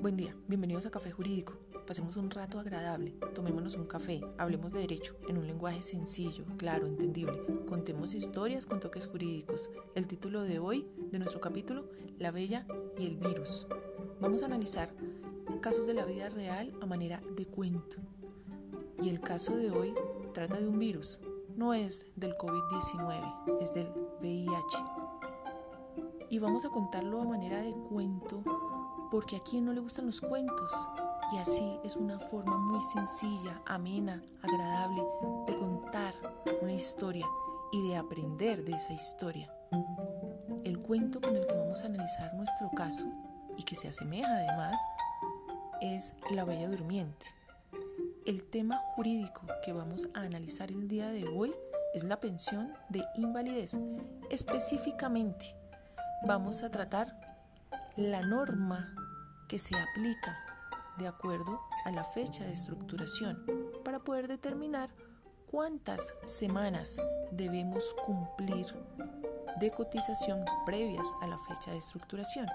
Buen día, bienvenidos a Café Jurídico. Pasemos un rato agradable, tomémonos un café, hablemos de derecho en un lenguaje sencillo, claro, entendible. Contemos historias con toques jurídicos. El título de hoy de nuestro capítulo, La Bella y el Virus. Vamos a analizar casos de la vida real a manera de cuento. Y el caso de hoy trata de un virus. No es del COVID-19, es del VIH. Y vamos a contarlo a manera de cuento porque a quien no le gustan los cuentos. Y así es una forma muy sencilla, amena, agradable de contar una historia y de aprender de esa historia. El cuento con el que vamos a analizar nuestro caso y que se asemeja además es La Bella Durmiente. El tema jurídico que vamos a analizar el día de hoy es la pensión de invalidez. Específicamente vamos a tratar la norma que se aplica de acuerdo a la fecha de estructuración para poder determinar cuántas semanas debemos cumplir de cotización previas a la fecha de estructuración.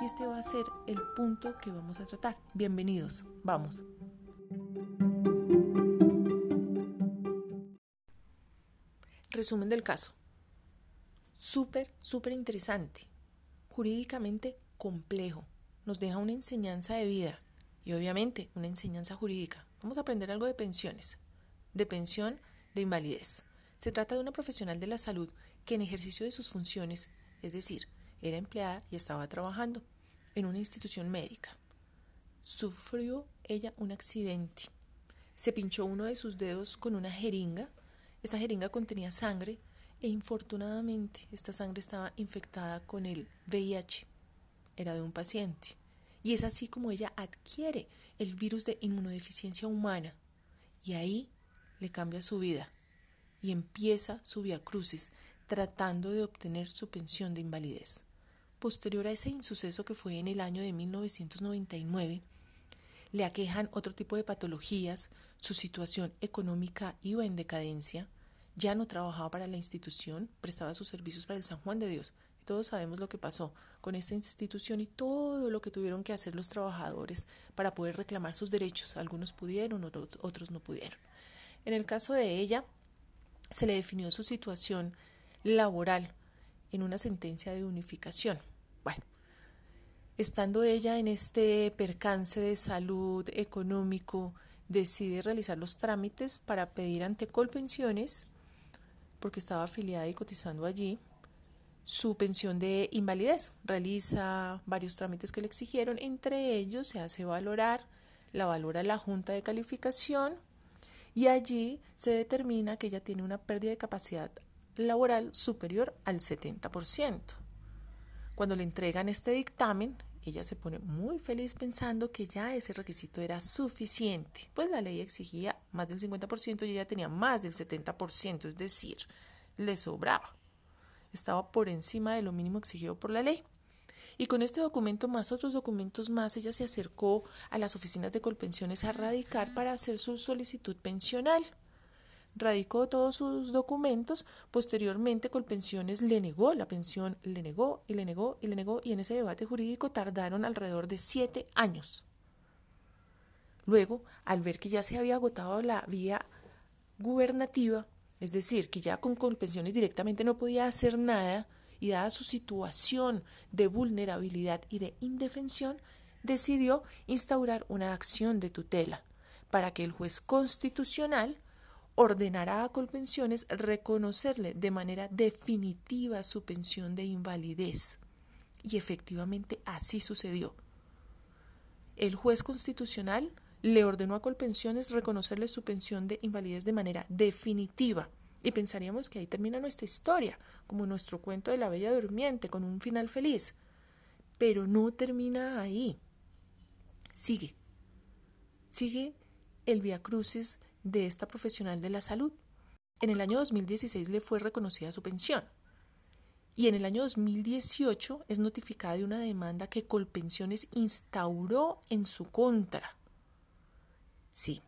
Y este va a ser el punto que vamos a tratar. Bienvenidos, vamos. Resumen del caso. Súper, súper interesante. Jurídicamente complejo nos deja una enseñanza de vida y obviamente una enseñanza jurídica. Vamos a aprender algo de pensiones, de pensión de invalidez. Se trata de una profesional de la salud que en ejercicio de sus funciones, es decir, era empleada y estaba trabajando en una institución médica. Sufrió ella un accidente. Se pinchó uno de sus dedos con una jeringa. Esta jeringa contenía sangre e infortunadamente esta sangre estaba infectada con el VIH era de un paciente. Y es así como ella adquiere el virus de inmunodeficiencia humana. Y ahí le cambia su vida. Y empieza su via crucis tratando de obtener su pensión de invalidez. Posterior a ese insuceso que fue en el año de 1999, le aquejan otro tipo de patologías, su situación económica iba en decadencia, ya no trabajaba para la institución, prestaba sus servicios para el San Juan de Dios, todos sabemos lo que pasó con esta institución y todo lo que tuvieron que hacer los trabajadores para poder reclamar sus derechos. Algunos pudieron, otros no pudieron. En el caso de ella, se le definió su situación laboral en una sentencia de unificación. Bueno, estando ella en este percance de salud económico, decide realizar los trámites para pedir ante Colpensiones, porque estaba afiliada y cotizando allí, su pensión de invalidez. Realiza varios trámites que le exigieron, entre ellos se hace valorar, la valora la Junta de Calificación y allí se determina que ella tiene una pérdida de capacidad laboral superior al 70%. Cuando le entregan este dictamen, ella se pone muy feliz pensando que ya ese requisito era suficiente, pues la ley exigía más del 50% y ella tenía más del 70%, es decir, le sobraba estaba por encima de lo mínimo exigido por la ley. Y con este documento más otros documentos más, ella se acercó a las oficinas de Colpensiones a radicar para hacer su solicitud pensional. Radicó todos sus documentos, posteriormente Colpensiones le negó la pensión, le negó y le negó y le negó, y en ese debate jurídico tardaron alrededor de siete años. Luego, al ver que ya se había agotado la vía gubernativa, es decir, que ya con pensiones directamente no podía hacer nada y dada su situación de vulnerabilidad y de indefensión, decidió instaurar una acción de tutela para que el juez constitucional ordenara a Colpensiones reconocerle de manera definitiva su pensión de invalidez. Y efectivamente así sucedió. El juez constitucional le ordenó a Colpensiones reconocerle su pensión de invalidez de manera definitiva. Y pensaríamos que ahí termina nuestra historia, como nuestro cuento de la Bella Durmiente, con un final feliz. Pero no termina ahí. Sigue. Sigue el via crucis de esta profesional de la salud. En el año 2016 le fue reconocida su pensión. Y en el año 2018 es notificada de una demanda que Colpensiones instauró en su contra Sí,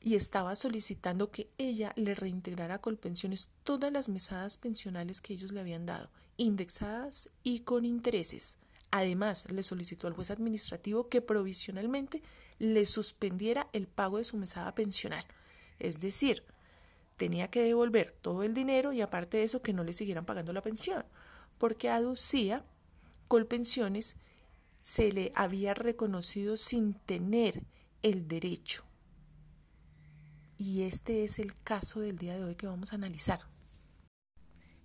y estaba solicitando que ella le reintegrara a Colpensiones todas las mesadas pensionales que ellos le habían dado, indexadas y con intereses, Además, le solicitó al juez administrativo que provisionalmente le suspendiera el pago de su mesada pensional. Es decir, tenía que devolver todo el dinero y aparte de eso que no le siguieran pagando la pensión, porque aducía Colpensiones se le había reconocido sin tener el derecho. Y este es el caso del día de hoy que vamos a analizar.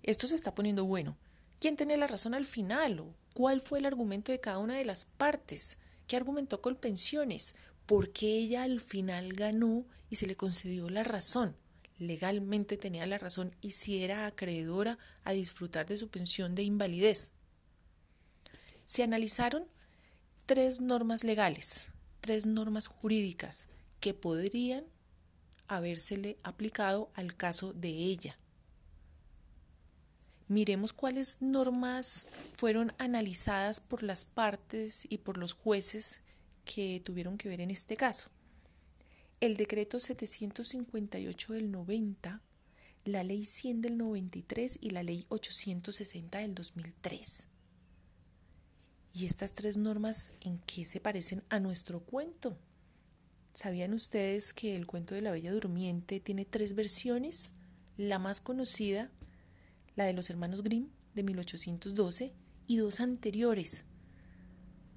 Esto se está poniendo bueno. ¿Quién tiene la razón al final? ¿O cuál fue el argumento de cada una de las partes? ¿Qué argumentó Colpensiones? ¿Por qué ella al final ganó y se le concedió la razón? Legalmente tenía la razón y si era acreedora a disfrutar de su pensión de invalidez. Se analizaron tres normas legales, tres normas jurídicas que podrían habérsele aplicado al caso de ella. Miremos cuáles normas fueron analizadas por las partes y por los jueces que tuvieron que ver en este caso. El decreto 758 del 90, la ley 100 del 93 y la ley 860 del 2003. Y estas tres normas, ¿en qué se parecen a nuestro cuento? ¿Sabían ustedes que el cuento de la Bella Durmiente tiene tres versiones? La más conocida la de los hermanos Grimm de 1812 y dos anteriores.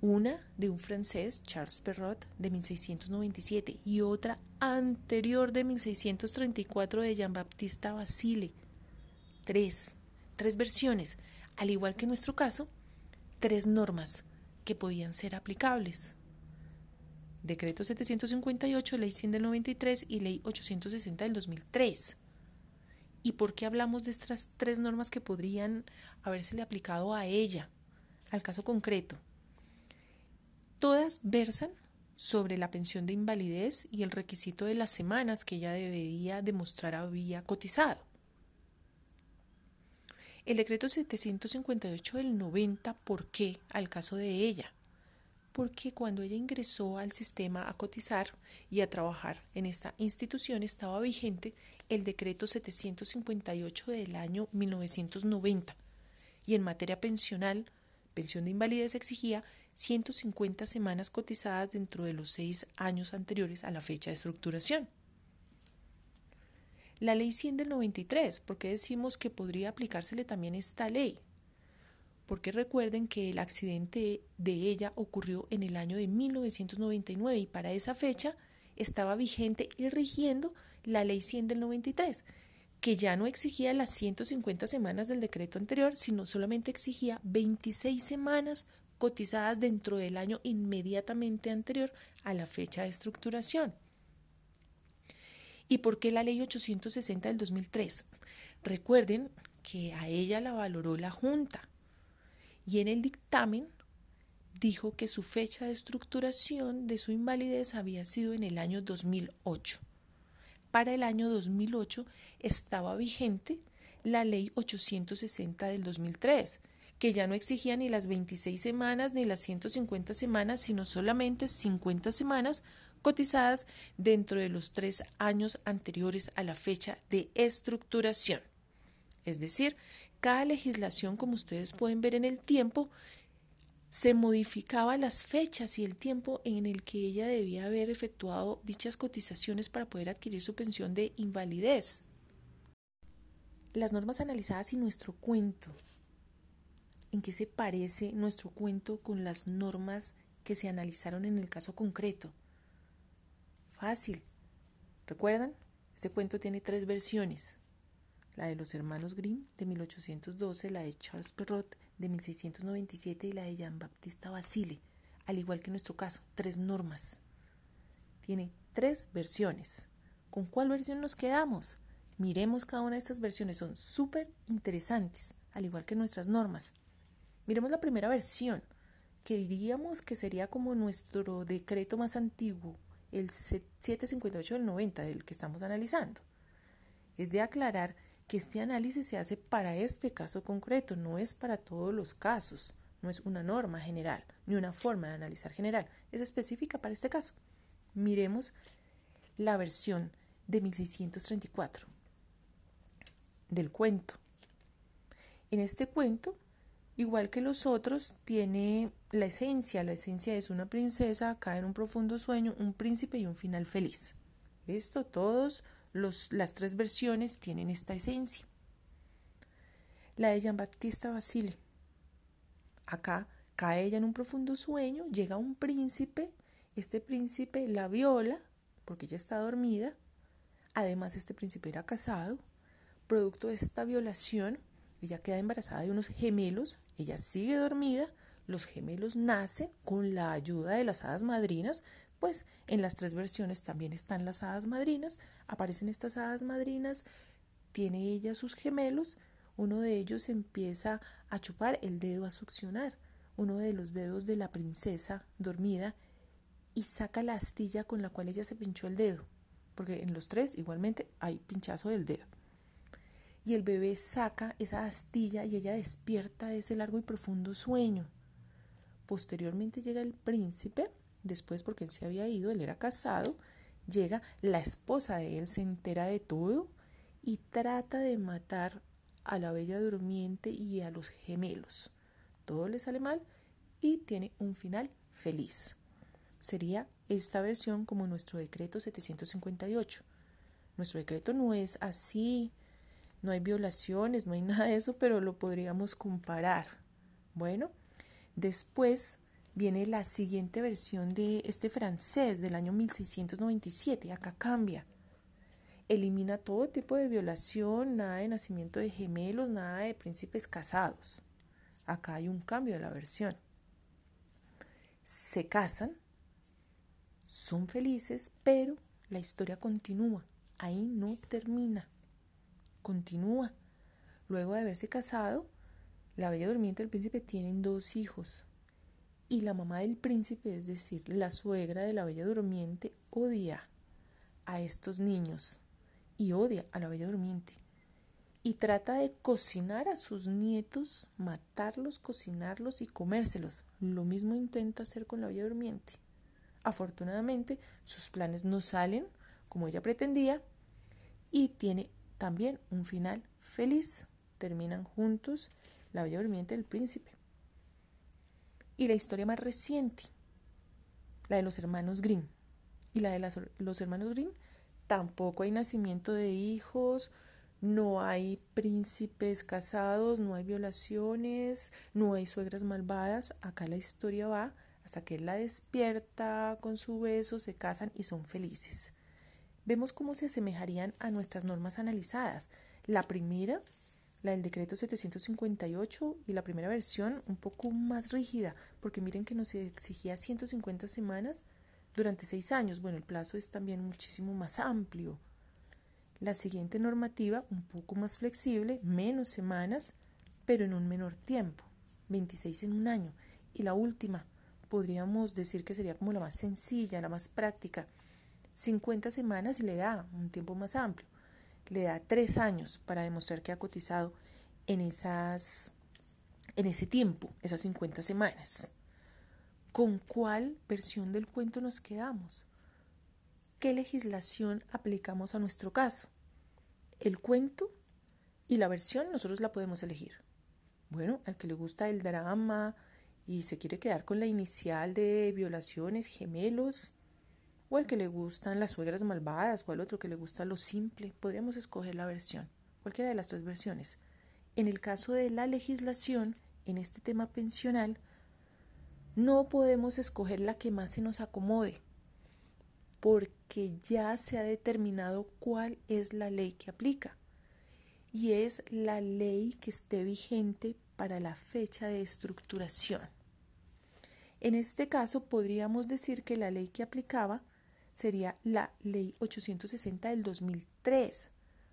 Una de un francés, Charles Perrault, de 1697 y otra anterior de 1634 de Jean-Baptiste Basile. Tres, tres versiones, al igual que en nuestro caso, tres normas que podían ser aplicables. Decreto 758, Ley 100 del 93 y Ley 860 del 2003. ¿Y por qué hablamos de estas tres normas que podrían habérsele aplicado a ella, al caso concreto? Todas versan sobre la pensión de invalidez y el requisito de las semanas que ella debería demostrar había cotizado. El decreto 758 del 90, ¿por qué? Al caso de ella porque cuando ella ingresó al sistema a cotizar y a trabajar en esta institución estaba vigente el decreto 758 del año 1990 y en materia pensional, pensión de invalidez exigía 150 semanas cotizadas dentro de los seis años anteriores a la fecha de estructuración. La ley 100 del 93, ¿por qué decimos que podría aplicársele también esta ley? Porque recuerden que el accidente de ella ocurrió en el año de 1999 y para esa fecha estaba vigente y rigiendo la ley 100 del 93, que ya no exigía las 150 semanas del decreto anterior, sino solamente exigía 26 semanas cotizadas dentro del año inmediatamente anterior a la fecha de estructuración. ¿Y por qué la ley 860 del 2003? Recuerden que a ella la valoró la Junta y en el dictamen dijo que su fecha de estructuración de su invalidez había sido en el año 2008. Para el año 2008 estaba vigente la ley 860 del 2003, que ya no exigía ni las 26 semanas ni las 150 semanas, sino solamente 50 semanas cotizadas dentro de los tres años anteriores a la fecha de estructuración. Es decir, cada legislación, como ustedes pueden ver en el tiempo, se modificaba las fechas y el tiempo en el que ella debía haber efectuado dichas cotizaciones para poder adquirir su pensión de invalidez. Las normas analizadas y nuestro cuento. ¿En qué se parece nuestro cuento con las normas que se analizaron en el caso concreto? Fácil. ¿Recuerdan? Este cuento tiene tres versiones la de los hermanos Grimm de 1812, la de Charles Perrault de 1697 y la de Jean-Baptiste Basile, al igual que en nuestro caso, tres normas. Tiene tres versiones. ¿Con cuál versión nos quedamos? Miremos cada una de estas versiones, son súper interesantes, al igual que nuestras normas. Miremos la primera versión, que diríamos que sería como nuestro decreto más antiguo, el 758 del 90, del que estamos analizando. Es de aclarar que este análisis se hace para este caso concreto, no es para todos los casos, no es una norma general, ni una forma de analizar general, es específica para este caso. Miremos la versión de 1634 del cuento. En este cuento Igual que los otros, tiene la esencia. La esencia es una princesa, cae en un profundo sueño, un príncipe y un final feliz. ¿Listo? Todos las tres versiones tienen esta esencia. La de Jean Baptista Basile. Acá cae ella en un profundo sueño, llega un príncipe, este príncipe la viola, porque ella está dormida. Además, este príncipe era casado. Producto de esta violación, ella queda embarazada de unos gemelos, ella sigue dormida, los gemelos nacen con la ayuda de las hadas madrinas, pues en las tres versiones también están las hadas madrinas, aparecen estas hadas madrinas, tiene ella sus gemelos, uno de ellos empieza a chupar el dedo, a succionar uno de los dedos de la princesa dormida y saca la astilla con la cual ella se pinchó el dedo, porque en los tres igualmente hay pinchazo del dedo y el bebé saca esa astilla y ella despierta de ese largo y profundo sueño. Posteriormente llega el príncipe, después porque él se había ido, él era casado, llega la esposa de él, se entera de todo y trata de matar a la bella durmiente y a los gemelos. Todo le sale mal y tiene un final feliz. Sería esta versión como nuestro decreto 758. Nuestro decreto no es así no hay violaciones, no hay nada de eso, pero lo podríamos comparar. Bueno, después viene la siguiente versión de este francés del año 1697, acá cambia. Elimina todo tipo de violación, nada de nacimiento de gemelos, nada de príncipes casados. Acá hay un cambio de la versión. Se casan, son felices, pero la historia continúa. Ahí no termina continúa. Luego de haberse casado, la bella durmiente y el príncipe tienen dos hijos. Y la mamá del príncipe, es decir, la suegra de la bella durmiente, odia a estos niños y odia a la bella durmiente. Y trata de cocinar a sus nietos, matarlos, cocinarlos y comérselos. Lo mismo intenta hacer con la bella durmiente. Afortunadamente, sus planes no salen como ella pretendía y tiene también un final feliz. Terminan juntos la bella durmiente del príncipe. Y la historia más reciente, la de los hermanos Grimm. Y la de los hermanos Grimm, tampoco hay nacimiento de hijos, no hay príncipes casados, no hay violaciones, no hay suegras malvadas. Acá la historia va hasta que él la despierta con su beso, se casan y son felices vemos cómo se asemejarían a nuestras normas analizadas. La primera, la del decreto 758 y la primera versión un poco más rígida, porque miren que nos exigía 150 semanas durante seis años. Bueno, el plazo es también muchísimo más amplio. La siguiente normativa, un poco más flexible, menos semanas, pero en un menor tiempo, 26 en un año. Y la última, podríamos decir que sería como la más sencilla, la más práctica, 50 semanas le da un tiempo más amplio. Le da tres años para demostrar que ha cotizado en, esas, en ese tiempo, esas 50 semanas. ¿Con cuál versión del cuento nos quedamos? ¿Qué legislación aplicamos a nuestro caso? El cuento y la versión nosotros la podemos elegir. Bueno, al que le gusta el drama y se quiere quedar con la inicial de violaciones, gemelos, o al que le gustan las suegras malvadas, o al otro que le gusta lo simple, podríamos escoger la versión, cualquiera de las tres versiones. En el caso de la legislación, en este tema pensional, no podemos escoger la que más se nos acomode, porque ya se ha determinado cuál es la ley que aplica, y es la ley que esté vigente para la fecha de estructuración. En este caso podríamos decir que la ley que aplicaba sería la ley 860 del 2003,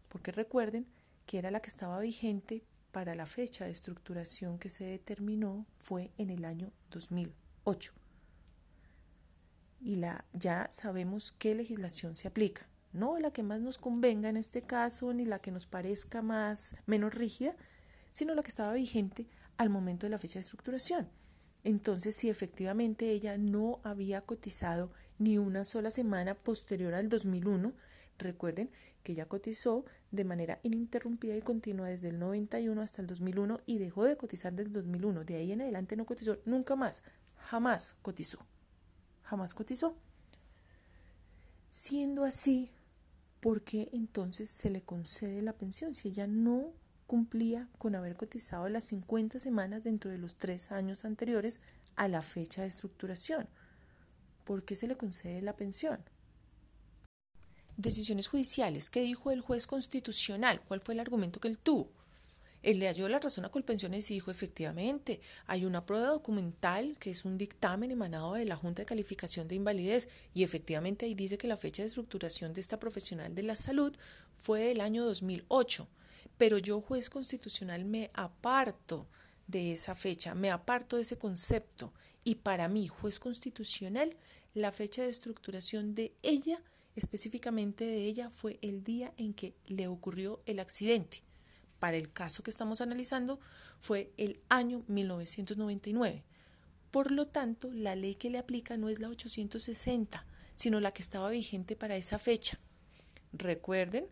porque recuerden que era la que estaba vigente para la fecha de estructuración que se determinó fue en el año 2008. Y la, ya sabemos qué legislación se aplica, no la que más nos convenga en este caso, ni la que nos parezca más menos rígida, sino la que estaba vigente al momento de la fecha de estructuración. Entonces, si efectivamente ella no había cotizado ni una sola semana posterior al 2001, recuerden que ella cotizó de manera ininterrumpida y continua desde el 91 hasta el 2001 y dejó de cotizar desde el 2001. De ahí en adelante no cotizó nunca más, jamás cotizó, jamás cotizó. Siendo así, ¿por qué entonces se le concede la pensión si ella no cumplía con haber cotizado las 50 semanas dentro de los tres años anteriores a la fecha de estructuración? ¿Por qué se le concede la pensión? decisiones judiciales. ¿Qué dijo el juez constitucional? ¿Cuál fue el argumento que él tuvo? Él le halló la razón a Colpensiones y dijo, efectivamente, hay una prueba documental que es un dictamen emanado de la Junta de Calificación de Invalidez y efectivamente ahí dice que la fecha de estructuración de esta profesional de la salud fue del año 2008. Pero yo, juez constitucional, me aparto de esa fecha, me aparto de ese concepto y para mí, juez constitucional, la fecha de estructuración de ella específicamente de ella fue el día en que le ocurrió el accidente. Para el caso que estamos analizando fue el año 1999. Por lo tanto, la ley que le aplica no es la 860, sino la que estaba vigente para esa fecha. Recuerden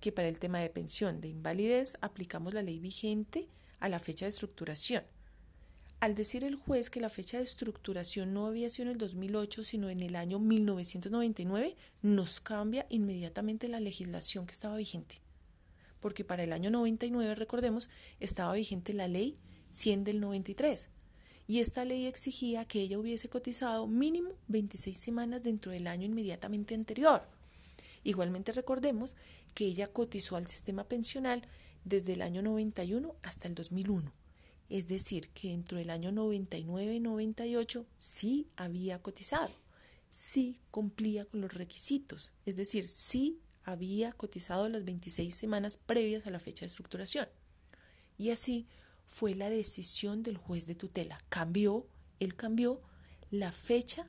que para el tema de pensión de invalidez aplicamos la ley vigente a la fecha de estructuración. Al decir el juez que la fecha de estructuración no había sido en el 2008, sino en el año 1999, nos cambia inmediatamente la legislación que estaba vigente. Porque para el año 99, recordemos, estaba vigente la ley 100 del 93. Y esta ley exigía que ella hubiese cotizado mínimo 26 semanas dentro del año inmediatamente anterior. Igualmente recordemos que ella cotizó al sistema pensional desde el año 91 hasta el 2001 es decir, que dentro del año 99-98 sí había cotizado, sí cumplía con los requisitos, es decir, sí había cotizado las 26 semanas previas a la fecha de estructuración. Y así fue la decisión del juez de tutela. Cambió, él cambió la fecha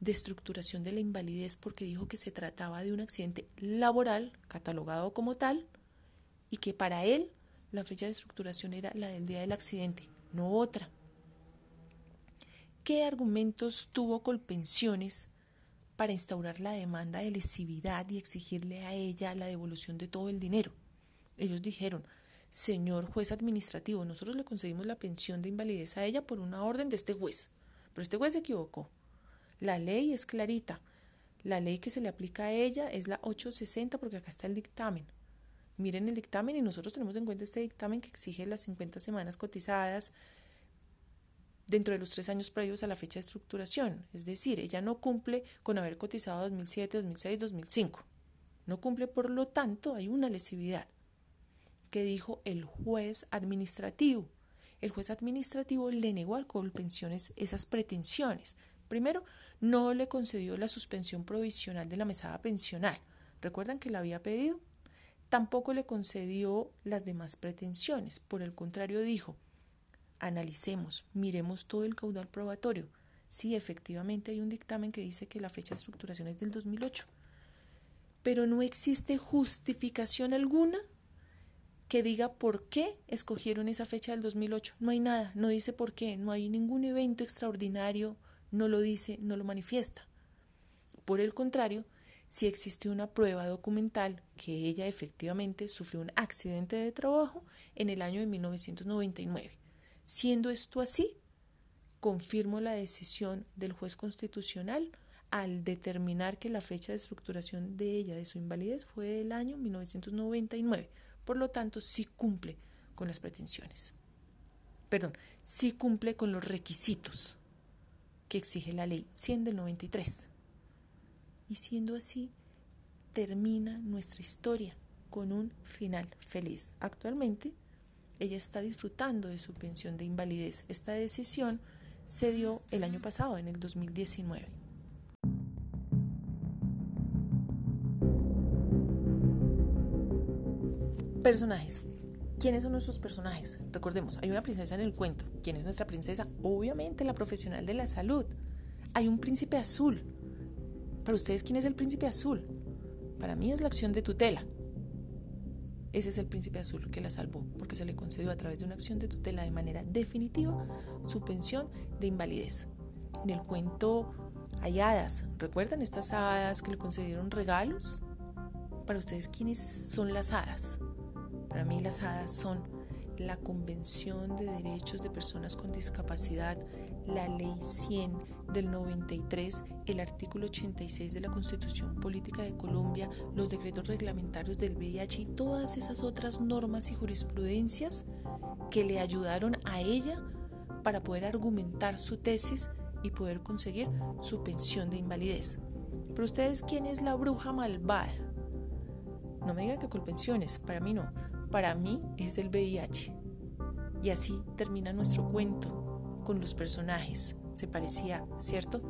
de estructuración de la invalidez porque dijo que se trataba de un accidente laboral catalogado como tal y que para él la fecha de estructuración era la del día del accidente, no otra. ¿Qué argumentos tuvo Colpensiones para instaurar la demanda de lesividad y exigirle a ella la devolución de todo el dinero? Ellos dijeron, señor juez administrativo, nosotros le concedimos la pensión de invalidez a ella por una orden de este juez, pero este juez se equivocó. La ley es clarita. La ley que se le aplica a ella es la 860 porque acá está el dictamen miren el dictamen y nosotros tenemos en cuenta este dictamen que exige las 50 semanas cotizadas dentro de los tres años previos a la fecha de estructuración. Es decir, ella no cumple con haber cotizado 2007, 2006, 2005. No cumple, por lo tanto, hay una lesividad que dijo el juez administrativo. El juez administrativo le negó al Colpensiones esas pretensiones. Primero, no le concedió la suspensión provisional de la mesada pensional. ¿Recuerdan que la había pedido? Tampoco le concedió las demás pretensiones, por el contrario dijo, analicemos, miremos todo el caudal probatorio. Sí, efectivamente hay un dictamen que dice que la fecha de estructuración es del 2008, pero no existe justificación alguna que diga por qué escogieron esa fecha del 2008. No hay nada, no dice por qué, no hay ningún evento extraordinario, no lo dice, no lo manifiesta. Por el contrario, si existe una prueba documental que ella efectivamente sufrió un accidente de trabajo en el año de 1999. Siendo esto así, confirmo la decisión del juez constitucional al determinar que la fecha de estructuración de ella, de su invalidez, fue del año 1999. Por lo tanto, sí cumple con las pretensiones. Perdón, sí cumple con los requisitos que exige la ley 100 del 93. Y siendo así, termina nuestra historia con un final feliz. Actualmente, ella está disfrutando de su pensión de invalidez. Esta decisión se dio el año pasado, en el 2019. Personajes. ¿Quiénes son nuestros personajes? Recordemos, hay una princesa en el cuento. ¿Quién es nuestra princesa? Obviamente la profesional de la salud. Hay un príncipe azul, para ustedes, ¿quién es el príncipe azul? Para mí es la acción de tutela. Ese es el príncipe azul que la salvó, porque se le concedió a través de una acción de tutela de manera definitiva su pensión de invalidez. En el cuento hay hadas, ¿recuerdan estas hadas que le concedieron regalos? para ustedes, ¿quiénes son las hadas? Para mí las hadas son la Convención de Derechos de Personas con Discapacidad, la Ley 100 del 93, el artículo 86 de la Constitución Política de Colombia, los decretos reglamentarios del VIH y todas esas otras normas y jurisprudencias que le ayudaron a ella para poder argumentar su tesis y poder conseguir su pensión de invalidez. Pero ustedes, ¿quién es la bruja malvada? No me digan que con pensiones, para mí no. Para mí es el VIH. Y así termina nuestro cuento con los personajes. Se parecía, ¿cierto?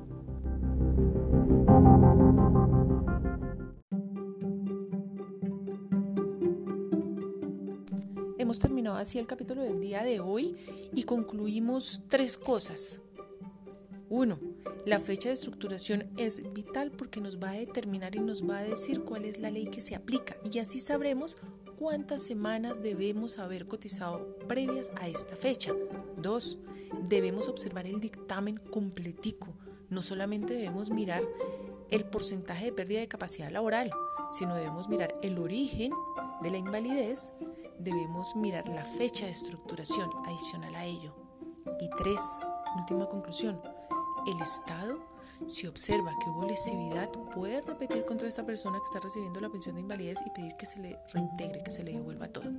Hemos terminado así el capítulo del día de hoy y concluimos tres cosas. Uno, la fecha de estructuración es vital porque nos va a determinar y nos va a decir cuál es la ley que se aplica y así sabremos cuántas semanas debemos haber cotizado previas a esta fecha. 2. Debemos observar el dictamen completico. No solamente debemos mirar el porcentaje de pérdida de capacidad laboral, sino debemos mirar el origen de la invalidez, debemos mirar la fecha de estructuración adicional a ello. Y 3. Última conclusión. El Estado si observa que hubo lesividad, puede repetir contra esta persona que está recibiendo la pensión de invalidez y pedir que se le reintegre, que se le devuelva todo.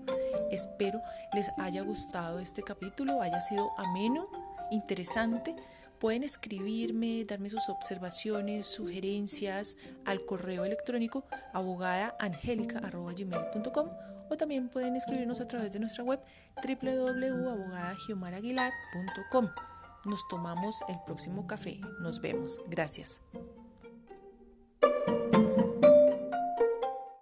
Espero les haya gustado este capítulo, haya sido ameno, interesante. Pueden escribirme, darme sus observaciones, sugerencias al correo electrónico abogadaangelica.com o también pueden escribirnos a través de nuestra web www.abogadagiomarAguilar.com. Nos tomamos el próximo café. Nos vemos. Gracias.